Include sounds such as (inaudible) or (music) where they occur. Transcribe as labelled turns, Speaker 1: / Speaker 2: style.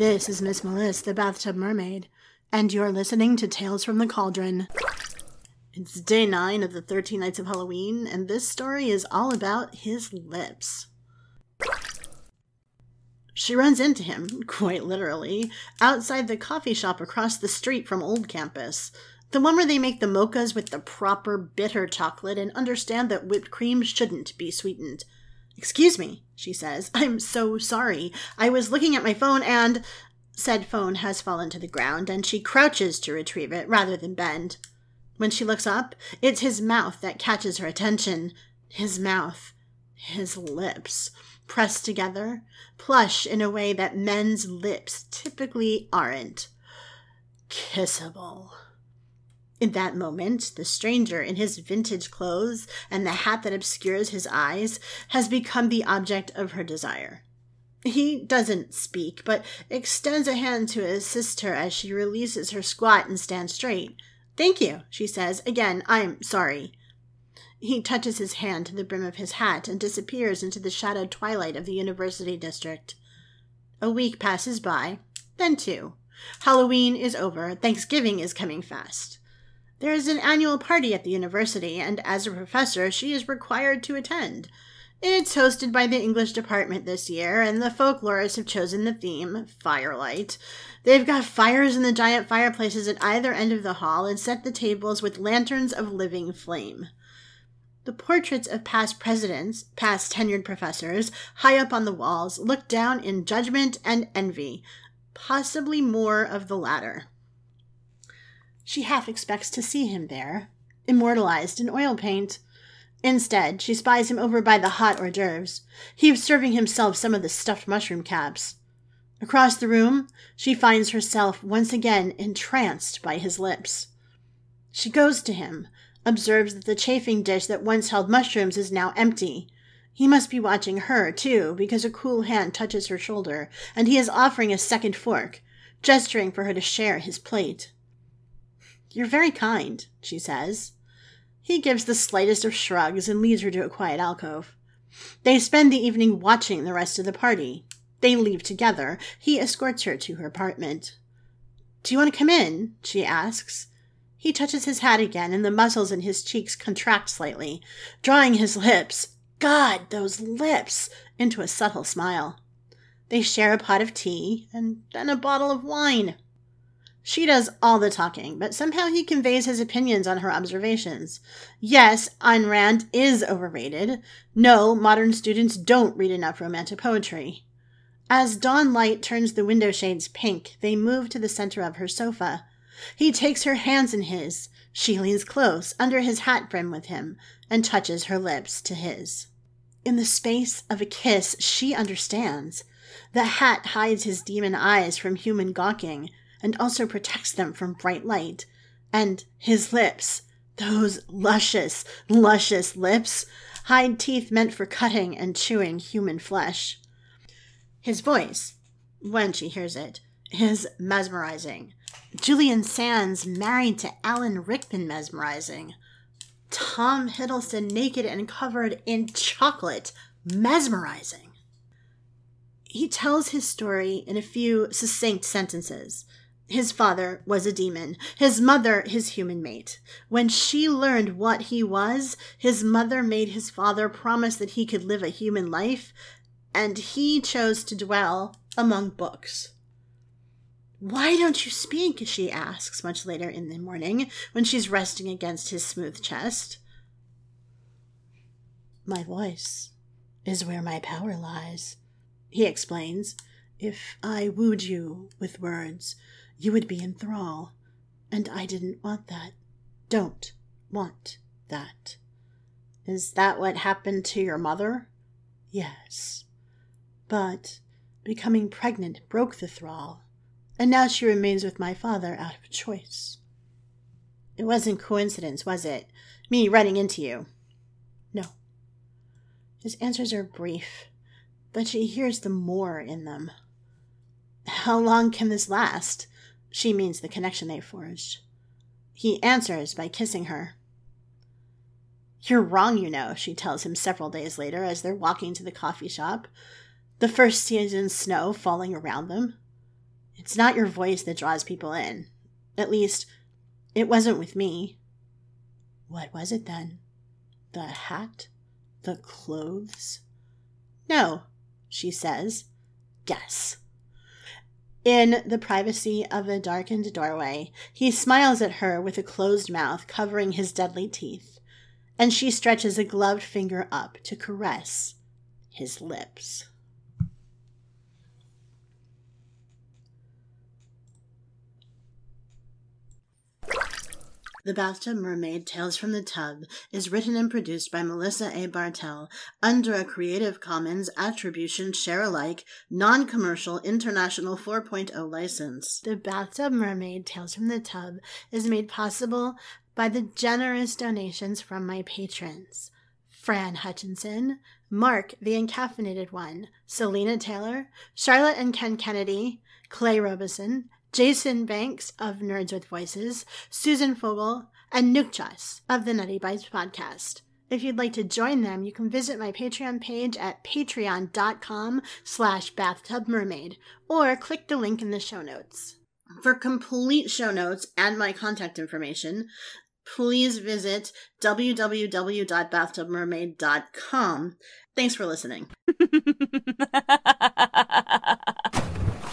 Speaker 1: This is Miss Melysse, the Bathtub Mermaid, and you're listening to Tales from the Cauldron. It's day nine of the 13 Nights of Halloween, and this story is all about his lips. She runs into him, (laughs) quite literally, outside the coffee shop across the street from Old Campus. The one where they make the mochas with the proper bitter chocolate and understand that whipped cream shouldn't be sweetened. Excuse me, she says. (laughs) I'm so sorry. I was looking at my phone and. Said phone has fallen to the ground, and she crouches to retrieve it rather than bend. When she looks up, it's his mouth that catches her attention. His mouth. His lips. Pressed together, plush in a way that men's lips typically aren't. Kissable. In that moment, the stranger in his vintage clothes and the hat that obscures his eyes has become the object of her desire. He doesn't speak, but extends a hand to assist her as she releases her squat and stands straight. Thank you, she says. Again, I'm sorry. He touches his hand to the brim of his hat and disappears into the shadowed twilight of the university district. A week passes by, then two. Halloween is over, Thanksgiving is coming fast. There is an annual party at the university, and as a professor, she is required to attend. It's hosted by the English department this year, and the folklorists have chosen the theme Firelight. They've got fires in the giant fireplaces at either end of the hall and set the tables with lanterns of living flame. The portraits of past presidents, past tenured professors, high up on the walls, look down in judgment and envy, possibly more of the latter. She half expects to see him there, immortalized in oil paint. Instead, she spies him over by the hot hors d'oeuvres. He is serving himself some of the stuffed mushroom caps. Across the room, she finds herself once again entranced by his lips. She goes to him, observes that the chafing dish that once held mushrooms is now empty. He must be watching her, too, because a cool hand touches her shoulder, and he is offering a second fork, gesturing for her to share his plate. You're very kind, she says. He gives the slightest of shrugs and leads her to a quiet alcove. They spend the evening watching the rest of the party. They leave together. He escorts her to her apartment. Do you want to come in? she asks. He touches his hat again, and the muscles in his cheeks contract slightly, drawing his lips, God, those lips, into a subtle smile. They share a pot of tea and then a bottle of wine. She does all the talking, but somehow he conveys his opinions on her observations. Yes, Ayn Rand is overrated. No, modern students don't read enough romantic poetry. As dawn light turns the window shades pink, they move to the center of her sofa. He takes her hands in his. She leans close, under his hat brim with him, and touches her lips to his. In the space of a kiss, she understands. The hat hides his demon eyes from human gawking and also protects them from bright light. And his lips, those luscious, luscious lips, hide teeth meant for cutting and chewing human flesh. His voice, when she hears it, is mesmerizing. Julian Sands married to Alan Rickman mesmerizing. Tom Hiddleston naked and covered in chocolate mesmerizing. He tells his story in a few succinct sentences. His father was a demon, his mother his human mate. When she learned what he was, his mother made his father promise that he could live a human life, and he chose to dwell among books. Why don't you speak? she asks much later in the morning when she's resting against his smooth chest. My voice is where my power lies, he explains. If I wooed you with words, you would be in thrall, and I didn't want that. Don't want that. Is that what happened to your mother? Yes. But becoming pregnant broke the thrall, and now she remains with my father out of choice. It wasn't coincidence, was it? Me running into you. No. His answers are brief, but she hears the more in them. How long can this last? She means the connection they forged. He answers by kissing her. You're wrong, you know, she tells him several days later as they're walking to the coffee shop, the first season snow falling around them. It's not your voice that draws people in. At least, it wasn't with me. What was it then? The hat? The clothes? No, she says. Guess. In the privacy of a darkened doorway, he smiles at her with a closed mouth covering his deadly teeth, and she stretches a gloved finger up to caress his lips. The Bathtub Mermaid Tales from the Tub is written and produced by Melissa A. Bartell under a Creative Commons Attribution Share Alike Non Commercial International 4.0 license. The Bathtub Mermaid Tales from the Tub is made possible by the generous donations from my patrons Fran Hutchinson, Mark the Encaffeinated One, Selena Taylor, Charlotte and Ken Kennedy, Clay Robeson, Jason Banks of Nerds with Voices, Susan Fogel, and Nukchas of the Nutty Bites podcast. If you'd like to join them, you can visit my Patreon page at patreon.com slash bathtubmermaid or click the link in the show notes. For complete show notes and my contact information, please visit www.bathtubmermaid.com. Thanks for listening. (laughs)